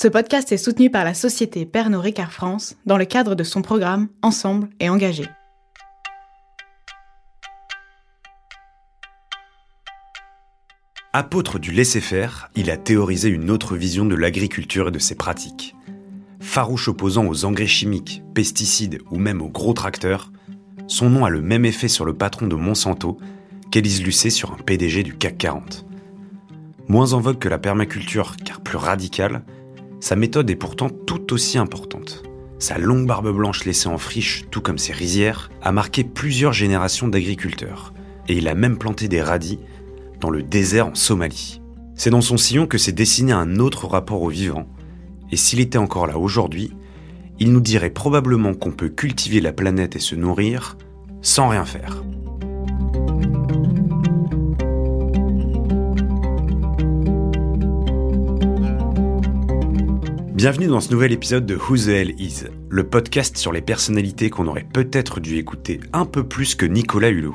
Ce podcast est soutenu par la société Pernod Ricard France dans le cadre de son programme Ensemble et engagé. Apôtre du laisser-faire, il a théorisé une autre vision de l'agriculture et de ses pratiques. Farouche opposant aux engrais chimiques, pesticides ou même aux gros tracteurs, son nom a le même effet sur le patron de Monsanto qu'Élise Lucet sur un PDG du CAC 40. Moins en vogue que la permaculture car plus radicale, sa méthode est pourtant tout aussi importante. Sa longue barbe blanche laissée en friche, tout comme ses rizières, a marqué plusieurs générations d'agriculteurs. Et il a même planté des radis dans le désert en Somalie. C'est dans son sillon que s'est dessiné un autre rapport au vivant. Et s'il était encore là aujourd'hui, il nous dirait probablement qu'on peut cultiver la planète et se nourrir sans rien faire. Bienvenue dans ce nouvel épisode de Who the Hell Is, le podcast sur les personnalités qu'on aurait peut-être dû écouter un peu plus que Nicolas Hulot.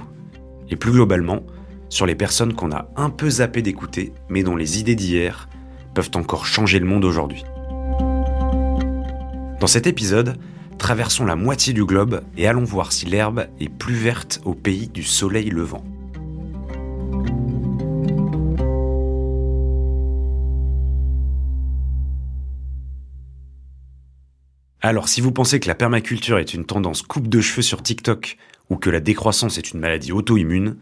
Et plus globalement, sur les personnes qu'on a un peu zappé d'écouter, mais dont les idées d'hier peuvent encore changer le monde aujourd'hui. Dans cet épisode, traversons la moitié du globe et allons voir si l'herbe est plus verte au pays du soleil levant. Alors si vous pensez que la permaculture est une tendance coupe de cheveux sur TikTok ou que la décroissance est une maladie auto-immune,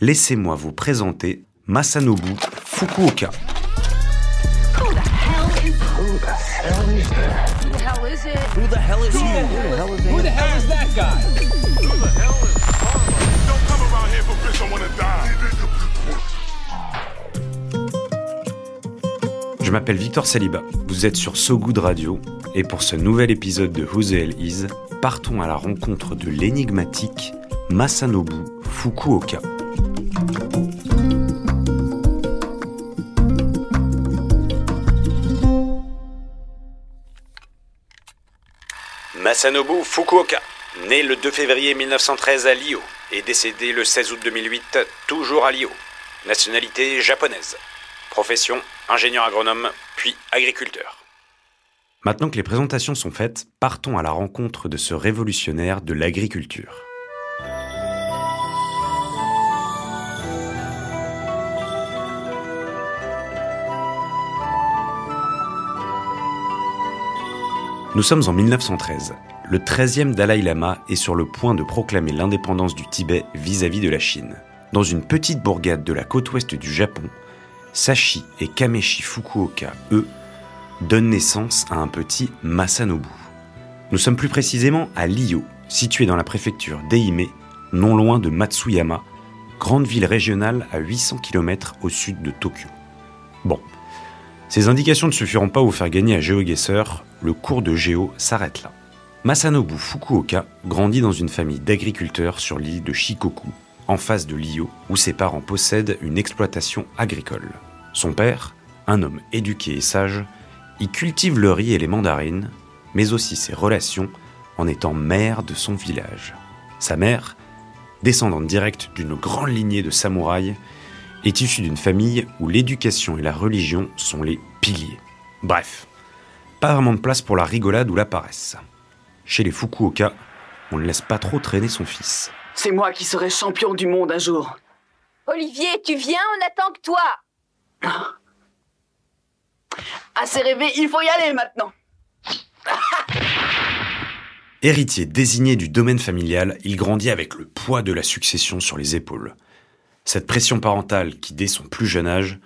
laissez-moi vous présenter Masanobu Fukuoka. Je m'appelle Victor Saliba, vous êtes sur So Good Radio et pour ce nouvel épisode de Who the partons à la rencontre de l'énigmatique Masanobu Fukuoka. Masanobu Fukuoka, né le 2 février 1913 à Lyo et décédé le 16 août 2008, toujours à Lyo. Nationalité japonaise. Profession ingénieur agronome, puis agriculteur. Maintenant que les présentations sont faites, partons à la rencontre de ce révolutionnaire de l'agriculture. Nous sommes en 1913. Le 13e Dalai Lama est sur le point de proclamer l'indépendance du Tibet vis-à-vis de la Chine. Dans une petite bourgade de la côte ouest du Japon, Sashi et Kameshi Fukuoka, eux, donnent naissance à un petit Masanobu. Nous sommes plus précisément à Lyo, situé dans la préfecture d'Eime, non loin de Matsuyama, grande ville régionale à 800 km au sud de Tokyo. Bon, ces indications ne suffiront pas à vous faire gagner à GeoGuessr, le cours de Géo s'arrête là. Masanobu Fukuoka grandit dans une famille d'agriculteurs sur l'île de Shikoku, en face de Lyo, où ses parents possèdent une exploitation agricole. Son père, un homme éduqué et sage, y cultive le riz et les mandarines, mais aussi ses relations en étant maire de son village. Sa mère, descendante directe d'une grande lignée de samouraïs, est issue d'une famille où l'éducation et la religion sont les piliers. Bref, pas vraiment de place pour la rigolade ou la paresse. Chez les Fukuoka, on ne laisse pas trop traîner son fils. C'est moi qui serai champion du monde un jour. Olivier, tu viens, on attend que toi. Assez rêvé, il faut y aller maintenant. Héritier désigné du domaine familial, il grandit avec le poids de la succession sur les épaules. Cette pression parentale qui, dès son plus jeune âge,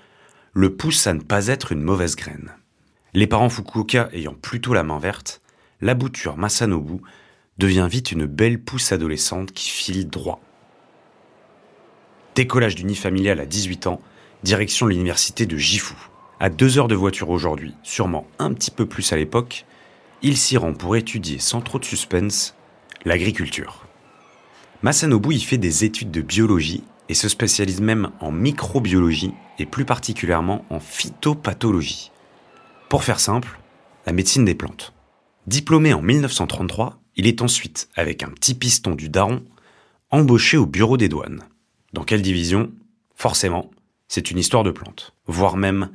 le pousse à ne pas être une mauvaise graine. Les parents Fukuoka ayant plutôt la main verte, la bouture Masanobu devient vite une belle pousse adolescente qui file droit. Décollage du nid familial à 18 ans, direction l'université de Gifu. À deux heures de voiture aujourd'hui, sûrement un petit peu plus à l'époque, il s'y rend pour étudier sans trop de suspense l'agriculture. Masanobu y fait des études de biologie et se spécialise même en microbiologie et plus particulièrement en phytopathologie. Pour faire simple, la médecine des plantes. Diplômé en 1933, il est ensuite, avec un petit piston du daron, embauché au bureau des douanes. Dans quelle division? Forcément, c'est une histoire de plantes, voire même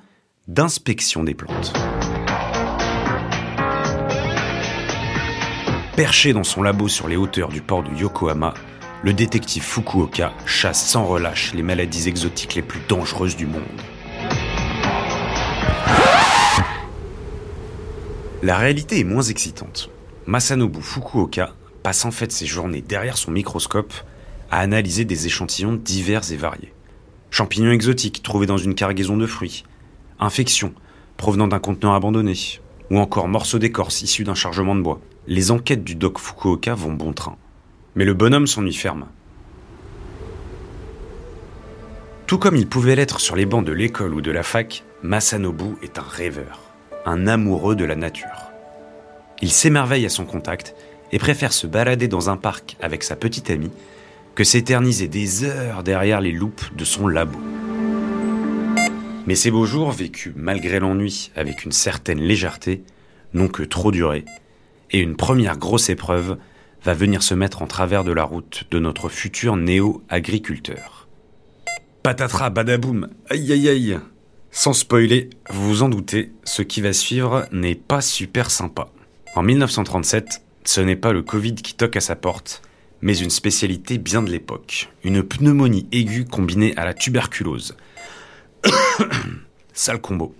d'inspection des plantes. Perché dans son labo sur les hauteurs du port de Yokohama, le détective Fukuoka chasse sans relâche les maladies exotiques les plus dangereuses du monde. La réalité est moins excitante. Masanobu Fukuoka passe en fait ses journées derrière son microscope à analyser des échantillons divers et variés. Champignons exotiques trouvés dans une cargaison de fruits, infections provenant d'un conteneur abandonné, ou encore morceaux d'écorce issus d'un chargement de bois. Les enquêtes du doc Fukuoka vont bon train. Mais le bonhomme s'ennuie ferme. Tout comme il pouvait l'être sur les bancs de l'école ou de la fac, Masanobu est un rêveur, un amoureux de la nature. Il s'émerveille à son contact et préfère se balader dans un parc avec sa petite amie que s'éterniser des heures derrière les loupes de son labo. Mais ces beaux jours, vécus malgré l'ennui avec une certaine légèreté, n'ont que trop duré, et une première grosse épreuve va venir se mettre en travers de la route de notre futur néo-agriculteur. Patatras, badaboum, aïe aïe aïe Sans spoiler, vous vous en doutez, ce qui va suivre n'est pas super sympa. En 1937, ce n'est pas le Covid qui toque à sa porte, mais une spécialité bien de l'époque, une pneumonie aiguë combinée à la tuberculose. Sale combo.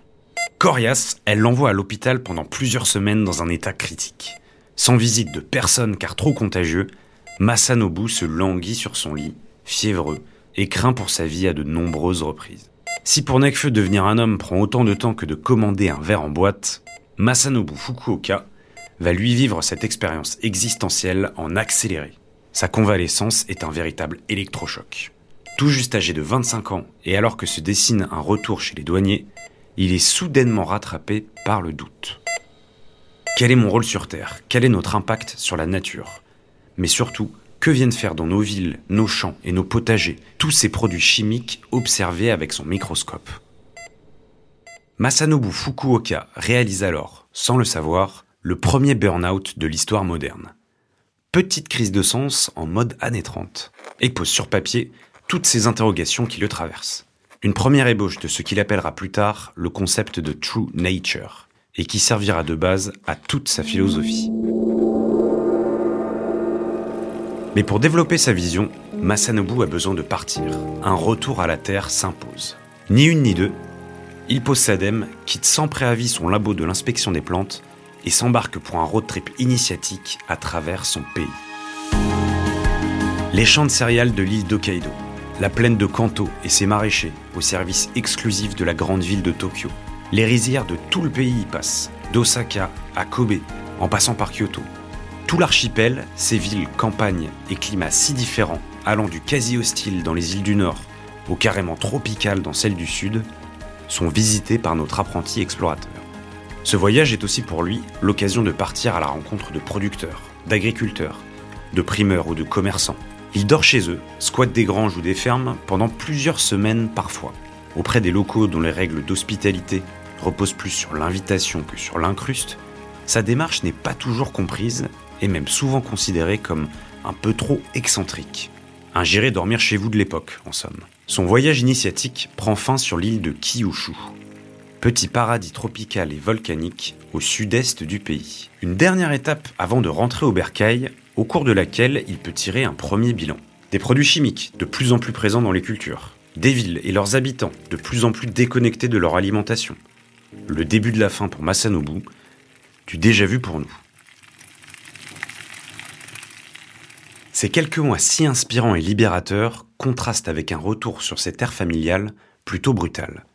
Coriace, elle l'envoie à l'hôpital pendant plusieurs semaines dans un état critique. Sans visite de personne car trop contagieux, Masanobu se languit sur son lit, fiévreux, et craint pour sa vie à de nombreuses reprises. Si pour Nekfeu devenir un homme prend autant de temps que de commander un verre en boîte, Masanobu Fukuoka va lui vivre cette expérience existentielle en accéléré. Sa convalescence est un véritable électrochoc. Tout juste âgé de 25 ans et alors que se dessine un retour chez les douaniers, il est soudainement rattrapé par le doute. Quel est mon rôle sur Terre? Quel est notre impact sur la nature? Mais surtout, que viennent faire dans nos villes, nos champs et nos potagers tous ces produits chimiques observés avec son microscope? Masanobu Fukuoka réalise alors, sans le savoir, le premier burn-out de l'histoire moderne. Petite crise de sens en mode années 30, et pose sur papier toutes ces interrogations qui le traversent. Une première ébauche de ce qu'il appellera plus tard le concept de True Nature, et qui servira de base à toute sa philosophie. Mais pour développer sa vision, Masanobu a besoin de partir. Un retour à la Terre s'impose. Ni une ni deux, il pose sa dème, quitte sans préavis son labo de l'inspection des plantes et s'embarque pour un road trip initiatique à travers son pays. Les champs de céréales de l'île d'Hokkaido, la plaine de Kanto et ses maraîchers au service exclusif de la grande ville de Tokyo. Les rizières de tout le pays y passent, d'Osaka à Kobe, en passant par Kyoto. Tout l'archipel, ses villes, campagnes et climats si différents, allant du quasi hostile dans les îles du Nord au carrément tropical dans celles du Sud, sont visités par notre apprenti explorateur. Ce voyage est aussi pour lui l'occasion de partir à la rencontre de producteurs, d'agriculteurs, de primeurs ou de commerçants. Il dort chez eux, squatte des granges ou des fermes pendant plusieurs semaines parfois, auprès des locaux dont les règles d'hospitalité reposent plus sur l'invitation que sur l'incruste. Sa démarche n'est pas toujours comprise et même souvent considérée comme un peu trop excentrique. Un j'irai dormir chez vous de l'époque, en somme. Son voyage initiatique prend fin sur l'île de Kyushu, petit paradis tropical et volcanique au sud-est du pays. Une dernière étape avant de rentrer au bercail, au cours de laquelle il peut tirer un premier bilan. Des produits chimiques de plus en plus présents dans les cultures, des villes et leurs habitants de plus en plus déconnectés de leur alimentation. Le début de la fin pour Masanobu, du déjà vu pour nous. Ces quelques mois si inspirants et libérateurs contrastent avec un retour sur ses terres familiales plutôt brutal.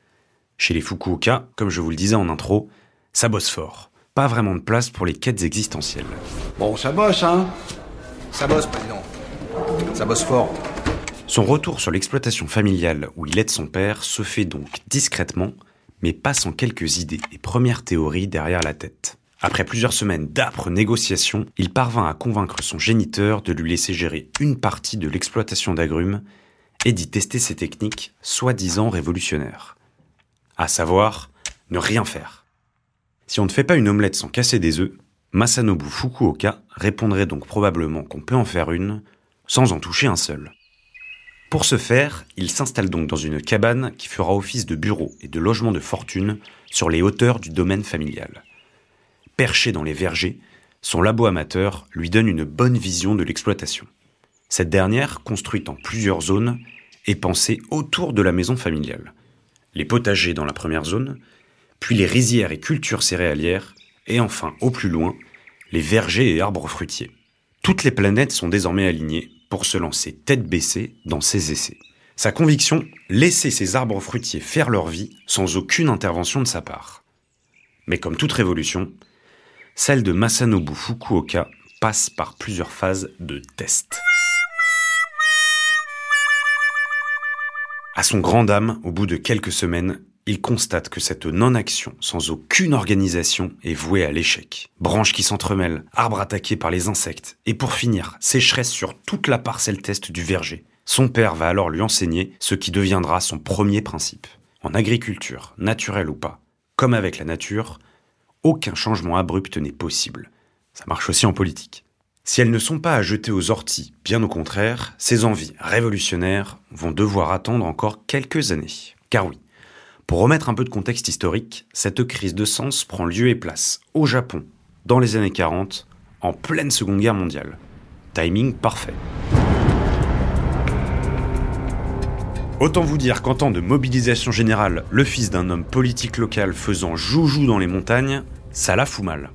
Chez les Fukuoka, comme je vous le disais en intro, ça bosse fort. Pas vraiment de place pour les quêtes existentielles. Bon, ça bosse, hein? Ça bosse, président. Ça bosse fort. Son retour sur l'exploitation familiale où il aide son père se fait donc discrètement, mais pas sans quelques idées et premières théories derrière la tête. Après plusieurs semaines d'âpres négociations, il parvint à convaincre son géniteur de lui laisser gérer une partie de l'exploitation d'agrumes et d'y tester ses techniques soi-disant révolutionnaires. À savoir, ne rien faire. Si on ne fait pas une omelette sans casser des œufs, Masanobu Fukuoka répondrait donc probablement qu'on peut en faire une sans en toucher un seul. Pour ce faire, il s'installe donc dans une cabane qui fera office de bureau et de logement de fortune sur les hauteurs du domaine familial. Perché dans les vergers, son labo amateur lui donne une bonne vision de l'exploitation. Cette dernière, construite en plusieurs zones, est pensée autour de la maison familiale. Les potagers dans la première zone, puis les rizières et cultures céréalières, et enfin, au plus loin, les vergers et arbres fruitiers. Toutes les planètes sont désormais alignées pour se lancer tête baissée dans ses essais. Sa conviction, laisser ces arbres fruitiers faire leur vie sans aucune intervention de sa part. Mais comme toute révolution, celle de Masanobu Fukuoka passe par plusieurs phases de test. À son grand âme, au bout de quelques semaines, il constate que cette non-action, sans aucune organisation, est vouée à l'échec. Branches qui s'entremêlent, arbres attaqués par les insectes, et pour finir, sécheresse sur toute la parcelle test du verger. Son père va alors lui enseigner ce qui deviendra son premier principe. En agriculture, naturelle ou pas, comme avec la nature, aucun changement abrupt n'est possible. Ça marche aussi en politique. Si elles ne sont pas à jeter aux orties, bien au contraire, ces envies révolutionnaires vont devoir attendre encore quelques années. Car oui, pour remettre un peu de contexte historique, cette crise de sens prend lieu et place au Japon, dans les années 40, en pleine Seconde Guerre mondiale. Timing parfait. Autant vous dire qu'en temps de mobilisation générale, le fils d'un homme politique local faisant joujou dans les montagnes, ça la fout mal.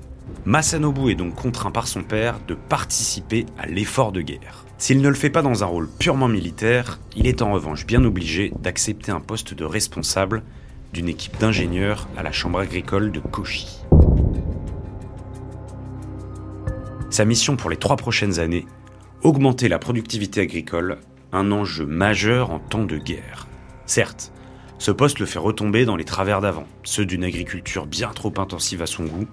Masanobu est donc contraint par son père de participer à l'effort de guerre. S'il ne le fait pas dans un rôle purement militaire, il est en revanche bien obligé d'accepter un poste de responsable d'une équipe d'ingénieurs à la chambre agricole de Kochi. Sa mission pour les trois prochaines années, augmenter la productivité agricole, un enjeu majeur en temps de guerre. Certes, ce poste le fait retomber dans les travers d'avant, ceux d'une agriculture bien trop intensive à son goût,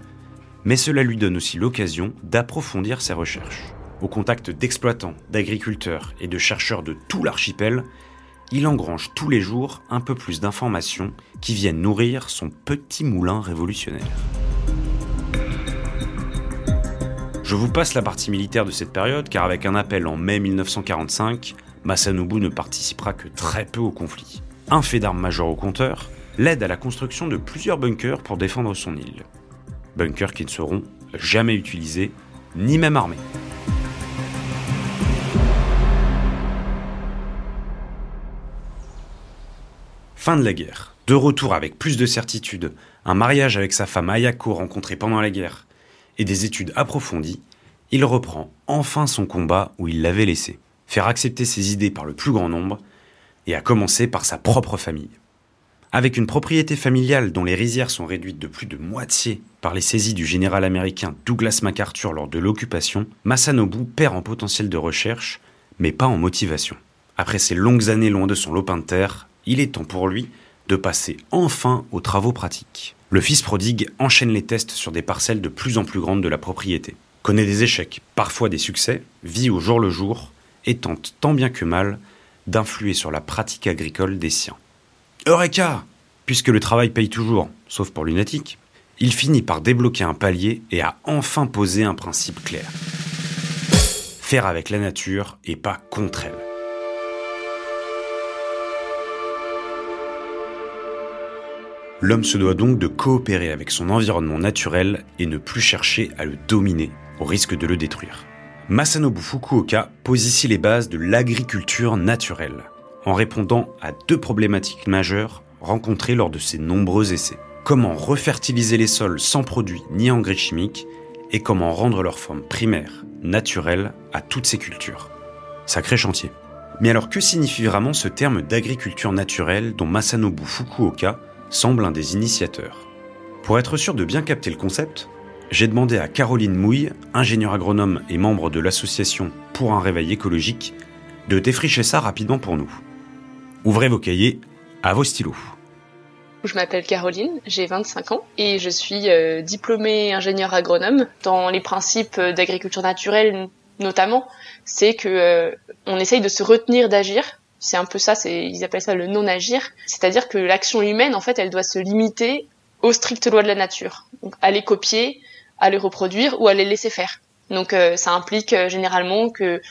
mais cela lui donne aussi l'occasion d'approfondir ses recherches. Au contact d'exploitants, d'agriculteurs et de chercheurs de tout l'archipel, il engrange tous les jours un peu plus d'informations qui viennent nourrir son petit moulin révolutionnaire. Je vous passe la partie militaire de cette période car avec un appel en mai 1945, Masanobu ne participera que très peu au conflit. Un fait d'armes majeur au compteur l'aide à la construction de plusieurs bunkers pour défendre son île. Bunkers qui ne seront jamais utilisés, ni même armés. Fin de la guerre. De retour avec plus de certitude, un mariage avec sa femme Ayako rencontrée pendant la guerre, et des études approfondies, il reprend enfin son combat où il l'avait laissé. Faire accepter ses idées par le plus grand nombre, et à commencer par sa propre famille. Avec une propriété familiale dont les rizières sont réduites de plus de moitié par les saisies du général américain Douglas MacArthur lors de l'occupation, Masanobu perd en potentiel de recherche, mais pas en motivation. Après ces longues années loin de son lopin de terre, il est temps pour lui de passer enfin aux travaux pratiques. Le fils prodigue enchaîne les tests sur des parcelles de plus en plus grandes de la propriété, connaît des échecs, parfois des succès, vit au jour le jour et tente tant bien que mal d'influer sur la pratique agricole des siens. Eureka Puisque le travail paye toujours, sauf pour lunatique, il finit par débloquer un palier et a enfin posé un principe clair. Faire avec la nature et pas contre elle. L'homme se doit donc de coopérer avec son environnement naturel et ne plus chercher à le dominer au risque de le détruire. Masanobu Fukuoka pose ici les bases de l'agriculture naturelle, en répondant à deux problématiques majeures rencontrées lors de ses nombreux essais. Comment refertiliser les sols sans produits ni engrais chimiques et comment rendre leur forme primaire, naturelle, à toutes ces cultures? Sacré chantier. Mais alors que signifie vraiment ce terme d'agriculture naturelle dont Masanobu Fukuoka semble un des initiateurs? Pour être sûr de bien capter le concept, j'ai demandé à Caroline Mouille, ingénieure agronome et membre de l'association Pour un réveil écologique, de défricher ça rapidement pour nous. Ouvrez vos cahiers, à vos stylos. Je m'appelle Caroline, j'ai 25 ans et je suis euh, diplômée ingénieure agronome. Dans les principes d'agriculture naturelle notamment, c'est que euh, on essaye de se retenir d'agir c'est un peu ça, ils appellent ça le non-agir. C'est-à-dire que l'action humaine, en fait, elle doit se limiter aux strictes lois de la nature. Donc, à les copier, à les reproduire ou à les laisser faire. Donc, euh, ça implique euh, généralement que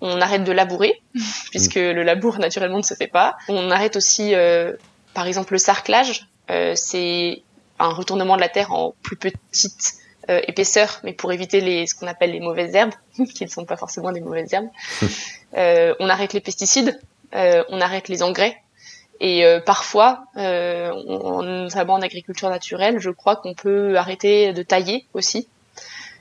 on arrête de labourer, puisque le labour naturellement ne se fait pas. On arrête aussi, euh, par exemple, le sarclage. c'est un retournement de la terre en plus petites euh, épaisseur, mais pour éviter les, ce qu'on appelle les mauvaises herbes, qui ne sont pas forcément des mauvaises herbes. euh, on arrête les pesticides, euh, on arrête les engrais. Et euh, parfois, euh, on, notamment en agriculture naturelle, je crois qu'on peut arrêter de tailler aussi.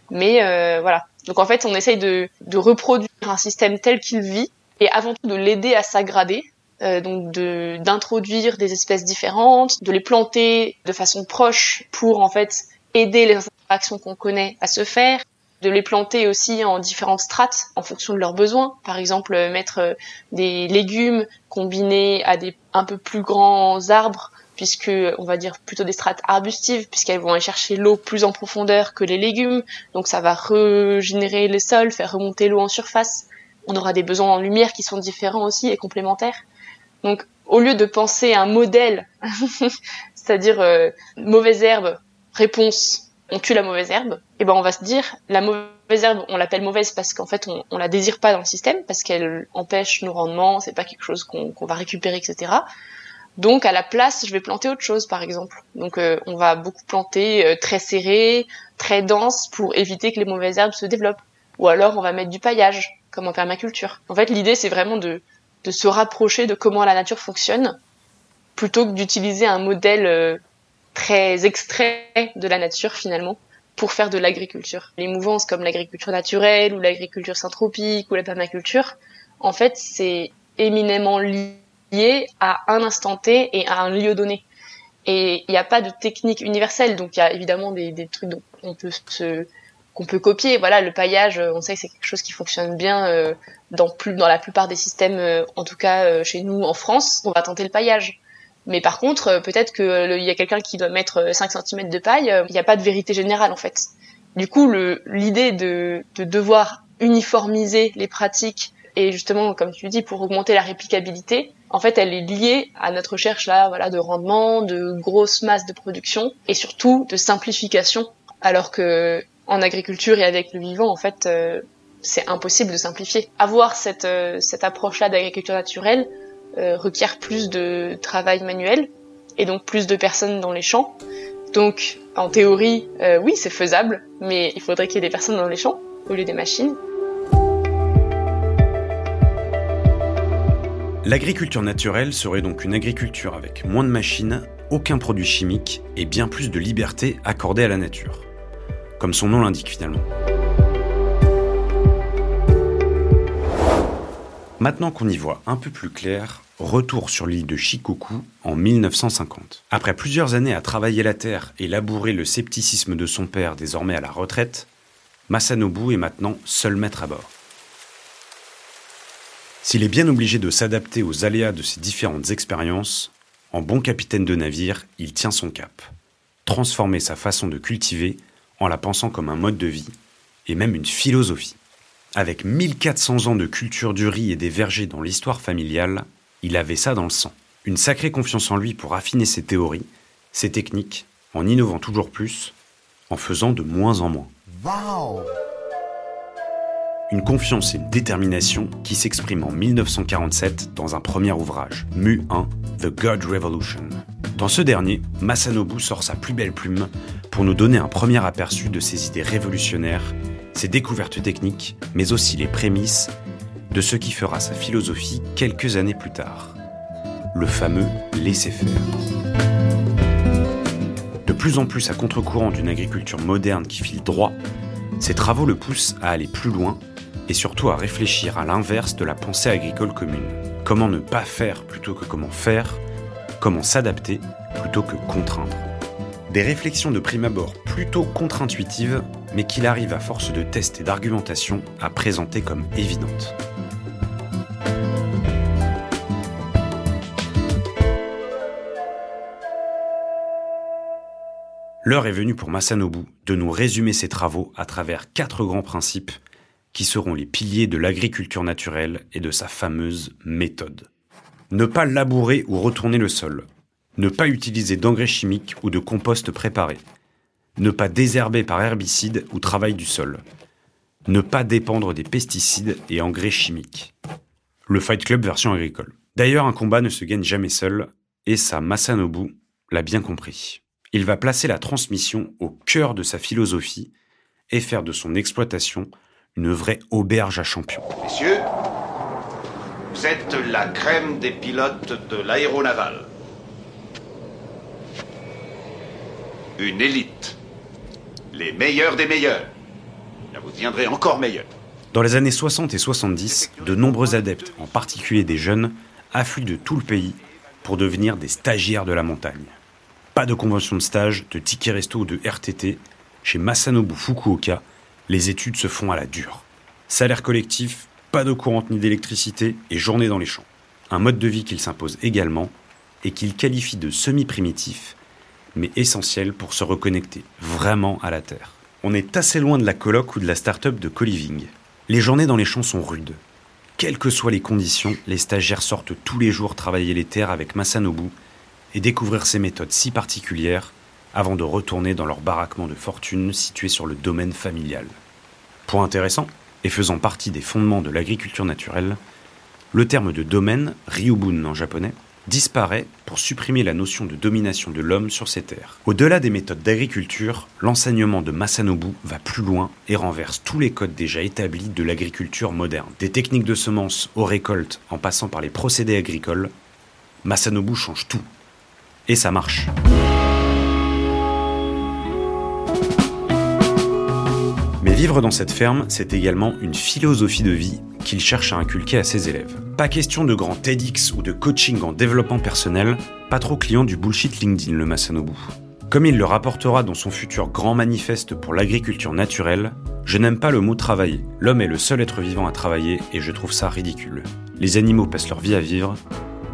Mais euh, voilà. Donc en fait, on essaye de, de reproduire un système tel qu'il vit et avant tout de l'aider à s'aggrader. Euh, donc de d'introduire des espèces différentes, de les planter de façon proche pour en fait aider les interactions qu'on connaît à se faire, de les planter aussi en différentes strates en fonction de leurs besoins. Par exemple, mettre des légumes combinés à des un peu plus grands arbres puisque on va dire plutôt des strates arbustives puisqu'elles vont aller chercher l'eau plus en profondeur que les légumes. Donc ça va régénérer les sols faire remonter l'eau en surface. On aura des besoins en lumière qui sont différents aussi et complémentaires. Donc au lieu de penser un modèle c'est-à-dire euh, mauvaise herbe réponse on tue la mauvaise herbe et eh ben on va se dire la mauvaise herbe on l'appelle mauvaise parce qu'en fait on, on la désire pas dans le système parce qu'elle empêche nos rendements c'est pas quelque chose qu'on va récupérer etc donc à la place, je vais planter autre chose, par exemple. Donc euh, on va beaucoup planter euh, très serré, très dense, pour éviter que les mauvaises herbes se développent. Ou alors on va mettre du paillage, comme en permaculture. En fait, l'idée c'est vraiment de, de se rapprocher de comment la nature fonctionne, plutôt que d'utiliser un modèle euh, très extrait de la nature finalement pour faire de l'agriculture. Les mouvances comme l'agriculture naturelle ou l'agriculture syntropique ou la permaculture, en fait, c'est éminemment lié lié à un instant T et à un lieu donné. Et il n'y a pas de technique universelle, donc il y a évidemment des, des trucs dont on peut se qu'on peut copier. Voilà, le paillage, on sait que c'est quelque chose qui fonctionne bien euh, dans plus dans la plupart des systèmes, euh, en tout cas euh, chez nous en France. On va tenter le paillage. Mais par contre, peut-être qu'il y a quelqu'un qui doit mettre 5 cm de paille, il n'y a pas de vérité générale en fait. Du coup, l'idée de, de devoir uniformiser les pratiques et justement, comme tu dis, pour augmenter la réplicabilité, en fait, elle est liée à notre recherche là, voilà, de rendement, de grosse masse de production et surtout de simplification. Alors que en agriculture et avec le vivant, en fait, euh, c'est impossible de simplifier. Avoir cette euh, cette approche-là d'agriculture naturelle euh, requiert plus de travail manuel et donc plus de personnes dans les champs. Donc, en théorie, oui, c'est faisable, mais il faudrait qu'il y ait des personnes dans les champs au lieu des machines. L'agriculture naturelle serait donc une agriculture avec moins de machines, aucun produit chimique et bien plus de liberté accordée à la nature. Comme son nom l'indique finalement. Maintenant qu'on y voit un peu plus clair, retour sur l'île de Shikoku en 1950. Après plusieurs années à travailler la terre et labourer le scepticisme de son père désormais à la retraite, Masanobu est maintenant seul maître à bord. S'il est bien obligé de s'adapter aux aléas de ses différentes expériences, en bon capitaine de navire, il tient son cap. Transformer sa façon de cultiver en la pensant comme un mode de vie et même une philosophie. Avec 1400 ans de culture du riz et des vergers dans l'histoire familiale, il avait ça dans le sang. Une sacrée confiance en lui pour affiner ses théories, ses techniques, en innovant toujours plus, en faisant de moins en moins. Une confiance et une détermination qui s'expriment en 1947 dans un premier ouvrage, Mu 1, The God Revolution. Dans ce dernier, Masanobu sort sa plus belle plume pour nous donner un premier aperçu de ses idées révolutionnaires, ses découvertes techniques, mais aussi les prémices de ce qui fera sa philosophie quelques années plus tard. Le fameux laisser-faire. De plus en plus à contre-courant d'une agriculture moderne qui file droit, ses travaux le poussent à aller plus loin et surtout à réfléchir à l'inverse de la pensée agricole commune. Comment ne pas faire plutôt que comment faire, comment s'adapter plutôt que contraindre. Des réflexions de prime abord plutôt contre-intuitives, mais qu'il arrive à force de tests et d'argumentation à présenter comme évidentes. L'heure est venue pour Masanobu de nous résumer ses travaux à travers quatre grands principes qui seront les piliers de l'agriculture naturelle et de sa fameuse méthode. Ne pas labourer ou retourner le sol. Ne pas utiliser d'engrais chimiques ou de compost préparé. Ne pas désherber par herbicide ou travail du sol. Ne pas dépendre des pesticides et engrais chimiques. Le Fight Club version agricole. D'ailleurs, un combat ne se gagne jamais seul, et ça, Masanobu l'a bien compris. Il va placer la transmission au cœur de sa philosophie et faire de son exploitation une vraie auberge à champions. Messieurs, vous êtes la crème des pilotes de l'aéronaval. Une élite. Les meilleurs des meilleurs. Là, vous deviendrez encore meilleurs. Dans les années 60 et 70, de nombreux adeptes, en particulier des jeunes, affluent de tout le pays pour devenir des stagiaires de la montagne. Pas de convention de stage, de ticket resto ou de RTT. Chez Masanobu Fukuoka, les études se font à la dure. Salaire collectif, pas de courante ni d'électricité et journée dans les champs. Un mode de vie qu'il s'impose également et qu'il qualifie de semi-primitif, mais essentiel pour se reconnecter vraiment à la Terre. On est assez loin de la coloc ou de la start-up de co-living. Les journées dans les champs sont rudes. Quelles que soient les conditions, les stagiaires sortent tous les jours travailler les terres avec Masanobu et découvrir ses méthodes si particulières avant de retourner dans leur baraquement de fortune situé sur le domaine familial. Point intéressant, et faisant partie des fondements de l'agriculture naturelle, le terme de domaine, ryubun en japonais, disparaît pour supprimer la notion de domination de l'homme sur ces terres. Au-delà des méthodes d'agriculture, l'enseignement de Masanobu va plus loin et renverse tous les codes déjà établis de l'agriculture moderne. Des techniques de semences aux récoltes en passant par les procédés agricoles, Masanobu change tout. Et ça marche. Mais vivre dans cette ferme, c'est également une philosophie de vie qu'il cherche à inculquer à ses élèves. Pas question de grand TEDx ou de coaching en développement personnel, pas trop client du bullshit LinkedIn le Masanobu. Comme il le rapportera dans son futur grand manifeste pour l'agriculture naturelle, je n'aime pas le mot travailler. L'homme est le seul être vivant à travailler et je trouve ça ridicule. Les animaux passent leur vie à vivre,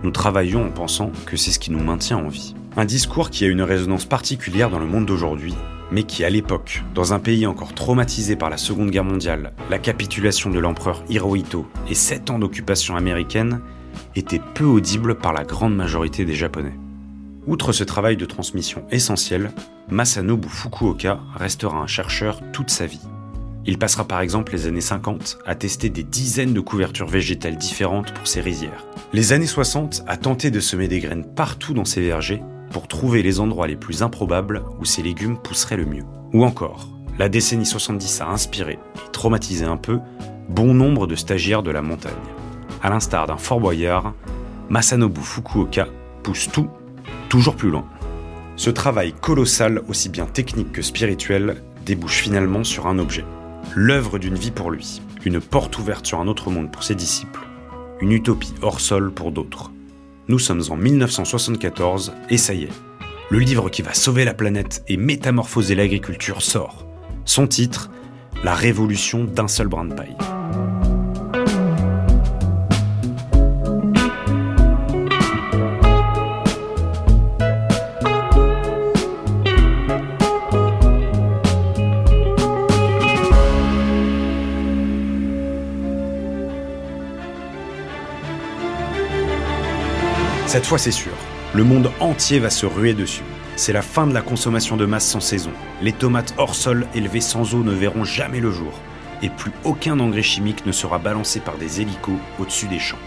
nous travaillons en pensant que c'est ce qui nous maintient en vie. Un discours qui a une résonance particulière dans le monde d'aujourd'hui mais qui à l'époque, dans un pays encore traumatisé par la Seconde Guerre mondiale, la capitulation de l'empereur Hirohito et sept ans d'occupation américaine, était peu audible par la grande majorité des Japonais. Outre ce travail de transmission essentiel, Masanobu Fukuoka restera un chercheur toute sa vie. Il passera par exemple les années 50 à tester des dizaines de couvertures végétales différentes pour ses rizières. Les années 60 à tenter de semer des graines partout dans ses vergers pour trouver les endroits les plus improbables où ces légumes pousseraient le mieux. Ou encore, la décennie 70 a inspiré et traumatisé un peu bon nombre de stagiaires de la montagne. À l'instar d'un Fort Boyard, Masanobu Fukuoka pousse tout toujours plus loin. Ce travail colossal, aussi bien technique que spirituel, débouche finalement sur un objet. L'œuvre d'une vie pour lui, une porte ouverte sur un autre monde pour ses disciples, une utopie hors sol pour d'autres. Nous sommes en 1974 et ça y est. Le livre qui va sauver la planète et métamorphoser l'agriculture sort. Son titre, La révolution d'un seul brin de paille. Cette fois, c'est sûr. Le monde entier va se ruer dessus. C'est la fin de la consommation de masse sans saison. Les tomates hors sol élevées sans eau ne verront jamais le jour. Et plus aucun engrais chimique ne sera balancé par des hélicos au-dessus des champs.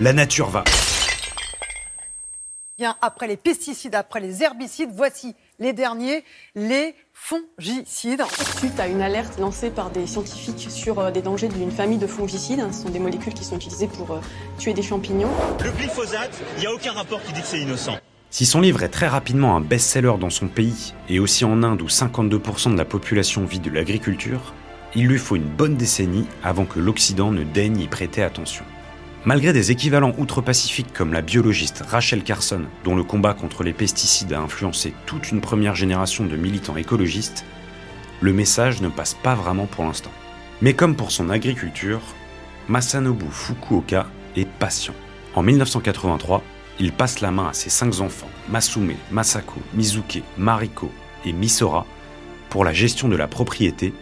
La nature va. Bien, après les pesticides, après les herbicides, voici les derniers, les fongicides. Suite à une alerte lancée par des scientifiques sur euh, des dangers d'une famille de fongicides, hein, ce sont des molécules qui sont utilisées pour euh, tuer des champignons. Le glyphosate, il n'y a aucun rapport qui dit que c'est innocent. Si son livre est très rapidement un best-seller dans son pays, et aussi en Inde où 52% de la population vit de l'agriculture, il lui faut une bonne décennie avant que l'Occident ne daigne y prêter attention. Malgré des équivalents outre-Pacifique comme la biologiste Rachel Carson, dont le combat contre les pesticides a influencé toute une première génération de militants écologistes, le message ne passe pas vraiment pour l'instant. Mais comme pour son agriculture, Masanobu Fukuoka est patient. En 1983, il passe la main à ses cinq enfants, Masume, Masako, Mizuke, Mariko et Misora, pour la gestion de la propriété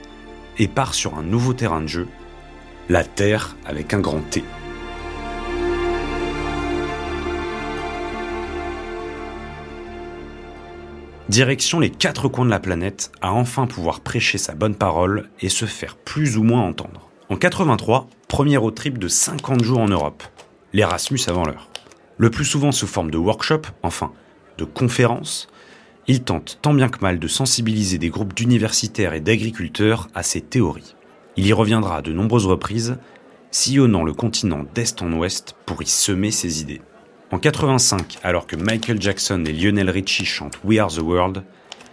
et part sur un nouveau terrain de jeu, la Terre avec un grand T. Direction les quatre coins de la planète à enfin pouvoir prêcher sa bonne parole et se faire plus ou moins entendre. En 83, premier road trip de 50 jours en Europe. L'Erasmus avant l'heure. Le plus souvent sous forme de workshop, enfin, de conférences, Il tente tant bien que mal de sensibiliser des groupes d'universitaires et d'agriculteurs à ces théories. Il y reviendra à de nombreuses reprises, sillonnant le continent d'est en ouest pour y semer ses idées. En 85, alors que Michael Jackson et Lionel Richie chantent We Are the World,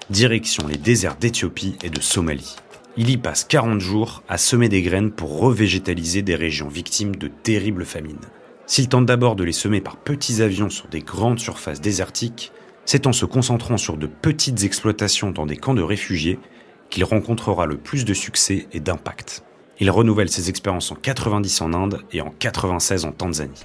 direction les déserts d'Éthiopie et de Somalie. Il y passe 40 jours à semer des graines pour revégétaliser des régions victimes de terribles famines. S'il tente d'abord de les semer par petits avions sur des grandes surfaces désertiques, c'est en se concentrant sur de petites exploitations dans des camps de réfugiés qu'il rencontrera le plus de succès et d'impact. Il renouvelle ses expériences en 90 en Inde et en 96 en Tanzanie.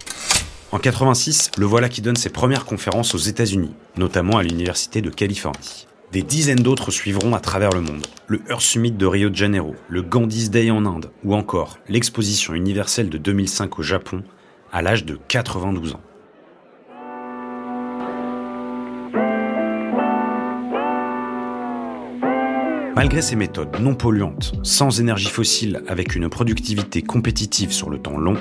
En 86, le voilà qui donne ses premières conférences aux États-Unis, notamment à l'Université de Californie. Des dizaines d'autres suivront à travers le monde. Le Earth Summit de Rio de Janeiro, le Gandhi's Day en Inde, ou encore l'exposition universelle de 2005 au Japon, à l'âge de 92 ans. Malgré ces méthodes non polluantes, sans énergie fossile, avec une productivité compétitive sur le temps long,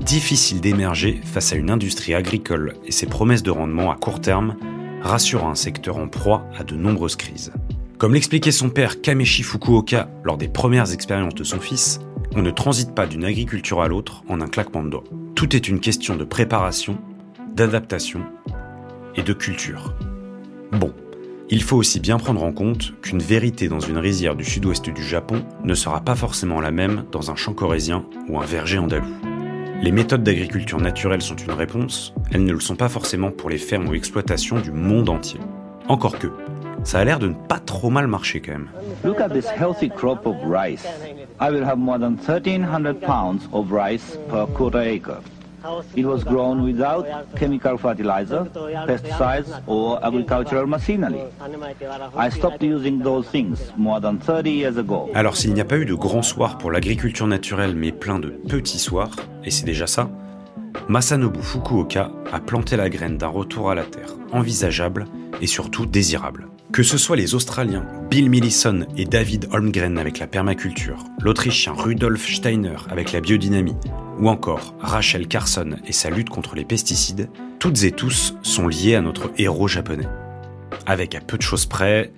difficile d'émerger face à une industrie agricole et ses promesses de rendement à court terme rassurant un secteur en proie à de nombreuses crises. Comme l'expliquait son père Kameshi Fukuoka lors des premières expériences de son fils, on ne transite pas d'une agriculture à l'autre en un claquement de doigts. Tout est une question de préparation, d'adaptation et de culture. Bon, il faut aussi bien prendre en compte qu'une vérité dans une rizière du sud-ouest du Japon ne sera pas forcément la même dans un champ corésien ou un verger andalou. Les méthodes d'agriculture naturelle sont une réponse, elles ne le sont pas forcément pour les fermes ou exploitations du monde entier. Encore que, ça a l'air de ne pas trop mal marcher quand même. Look at crop of rice. I will have more than 1300 pounds of rice per quarter. It was grown without chemical fertilizer, pesticides or agricultural machinery. I stopped using those things more than 30 years ago. Alors s'il n'y a pas eu de grands soirs pour l'agriculture naturelle mais plein de petits soirs, et c'est déjà ça, Masanobu Fukuoka a planté la graine d'un retour à la terre envisageable et surtout désirable. Que ce soit les Australiens Bill Millison et David Holmgren avec la permaculture, l'Autrichien Rudolf Steiner avec la biodynamie, ou encore Rachel Carson et sa lutte contre les pesticides, toutes et tous sont liés à notre héros japonais. Avec à peu de choses près,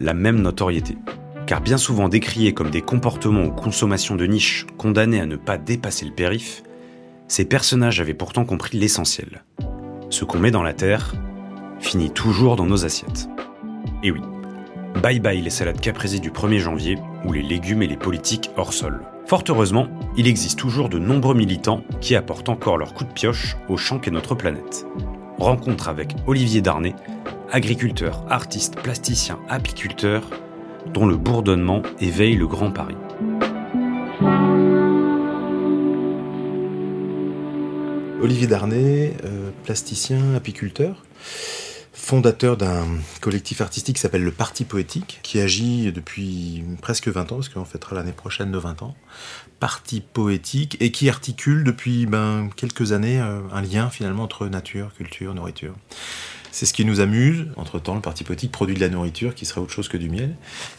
la même notoriété. Car bien souvent décriés comme des comportements ou consommations de niche condamnés à ne pas dépasser le périph', ces personnages avaient pourtant compris l'essentiel. Ce qu'on met dans la terre finit toujours dans nos assiettes. Et oui, bye bye les salades caprese du 1er janvier ou les légumes et les politiques hors sol. Fort heureusement, il existe toujours de nombreux militants qui apportent encore leur coup de pioche au champ qu'est notre planète. Rencontre avec Olivier Darnay, agriculteur, artiste, plasticien, apiculteur, dont le bourdonnement éveille le Grand Paris. Olivier Darnay, euh, plasticien, apiculteur, fondateur d'un collectif artistique qui s'appelle le Parti Poétique, qui agit depuis presque 20 ans, parce qu'on fêtera l'année prochaine de 20 ans. Parti Poétique, et qui articule depuis ben, quelques années euh, un lien finalement entre nature, culture, nourriture. C'est ce qui nous amuse. Entre-temps, le Parti Poétique produit de la nourriture qui serait autre chose que du miel.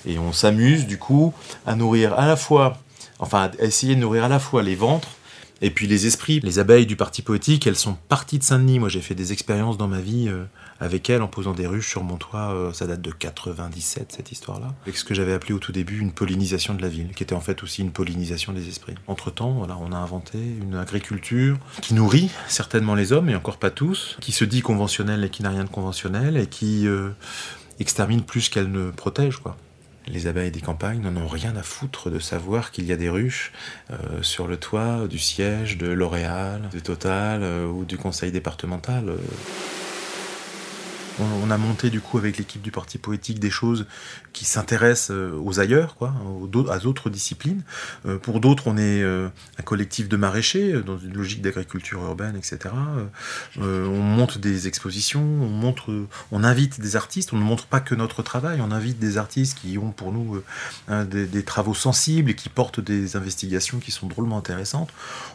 Et on s'amuse du coup à nourrir à la fois, enfin à essayer de nourrir à la fois les ventres, et puis les esprits, les abeilles du parti poétique, elles sont parties de Saint-Denis. Moi, j'ai fait des expériences dans ma vie euh, avec elles en posant des ruches sur mon toit. Euh, ça date de 97, cette histoire-là. Avec ce que j'avais appelé au tout début une pollinisation de la ville, qui était en fait aussi une pollinisation des esprits. Entre-temps, voilà, on a inventé une agriculture qui nourrit certainement les hommes, et encore pas tous, qui se dit conventionnelle et qui n'a rien de conventionnel, et qui euh, extermine plus qu'elle ne protège, quoi. Les abeilles des campagnes n'en ont rien à foutre de savoir qu'il y a des ruches euh, sur le toit du siège de L'Oréal, de Total euh, ou du conseil départemental. On, a monté du coup avec l'équipe du Parti Poétique des choses qui s'intéressent euh, aux ailleurs, aux à d'autres disciplines. Euh, pour d'autres, on est euh, un collectif de maraîchers dans une logique d'agriculture urbaine, etc. On monte des expositions, on invite des artistes. On ne montre pas que notre travail, on invite des artistes qui ont pour nous des, travaux sensibles et qui portent des investigations qui sont drôlement intéressantes.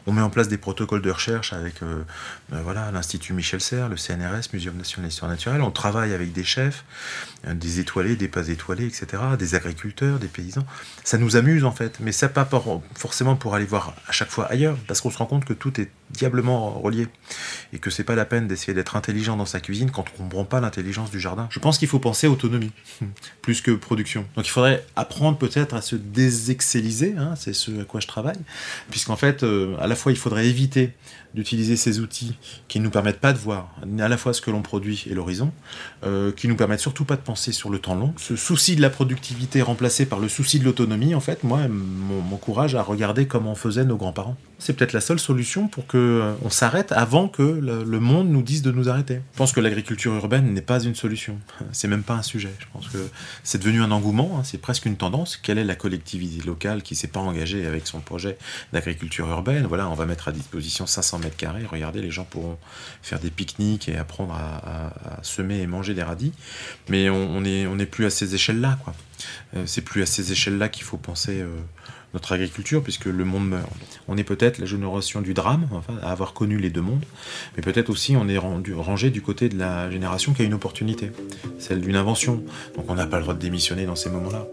On met en place des protocoles de recherche avec euh, voilà l'Institut Michel Serres, le CNRS, Muséum national d'histoire naturelle. Travaille avec des chefs, euh, des étoilés, des pas étoilés, etc., des agriculteurs, des paysans. Ça nous amuse en fait, mais ça pas forcément pour aller voir à chaque fois ailleurs, parce qu'on se rend compte que tout est diablement relié et que c'est pas la peine d'essayer d'être intelligent dans sa cuisine quand on comprend pas l'intelligence du jardin. Je pense qu'il faut penser autonomie plus que production. Donc il faudrait apprendre peut-être à se désexcelliser, hein, c'est ce à quoi je travaille, puisqu'en fait, euh, à la fois il faudrait éviter d'utiliser ces outils qui ne nous permettent pas de voir à la fois ce que l'on produit et l'horizon, euh, qui nous permettent surtout pas de penser sur le temps long. Ce souci de la productivité remplacé par le souci de l'autonomie, en fait, moi, m'encourage à regarder comment faisaient nos grands-parents. C'est peut-être la seule solution pour que euh, on s'arrête avant que le, monde nous dise de nous arrêter. Je pense que l'agriculture urbaine n'est pas une solution. C'est même pas un sujet. Je pense que c'est devenu un engouement, hein. c'est presque une tendance. Quelle est la collectivité locale qui s'est pas engagée avec son projet d'agriculture urbaine? Voilà, on va mettre à disposition 500 mètres carrés. Regardez, les gens pourront faire des pique-niques et apprendre à, semer et manger des radis. Mais on n'est plus à ces échelles-là, quoi. Euh, c'est plus à ces échelles-là qu'il faut penser. Euh, notre agriculture, puisque le monde meurt. On est peut-être la génération du drame, enfin, à avoir connu les deux mondes, mais peut-être aussi on est rangé du côté de la génération qui a une opportunité, celle d'une invention. Donc on n'a pas le droit de démissionner dans ces moments-là.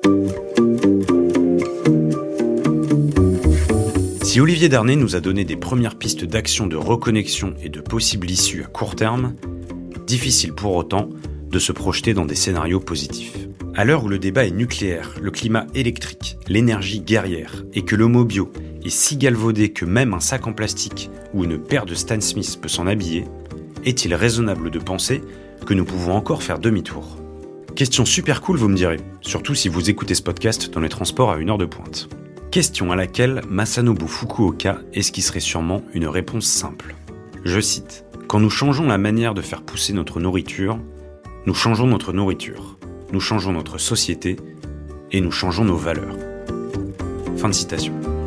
Si Olivier Darnay nous a donné des premières pistes d'action de reconnexion et de possibles issues à court terme, difficile pour autant de se projeter dans des scénarios positifs. À l'heure où le débat est nucléaire, le climat électrique, l'énergie guerrière, et que l'homo bio est si galvaudé que même un sac en plastique ou une paire de Stan Smith peut s'en habiller, est-il raisonnable de penser que nous pouvons encore faire demi-tour? Question super cool, vous me direz, surtout si vous écoutez ce podcast dans les transports à une heure de pointe. Question à laquelle Masanobu Fukuoka esquisserait sûrement une réponse simple. Je cite Quand nous changeons la manière de faire pousser notre nourriture, nous changeons notre nourriture nous changeons notre société et nous changeons nos valeurs. Fin de citation.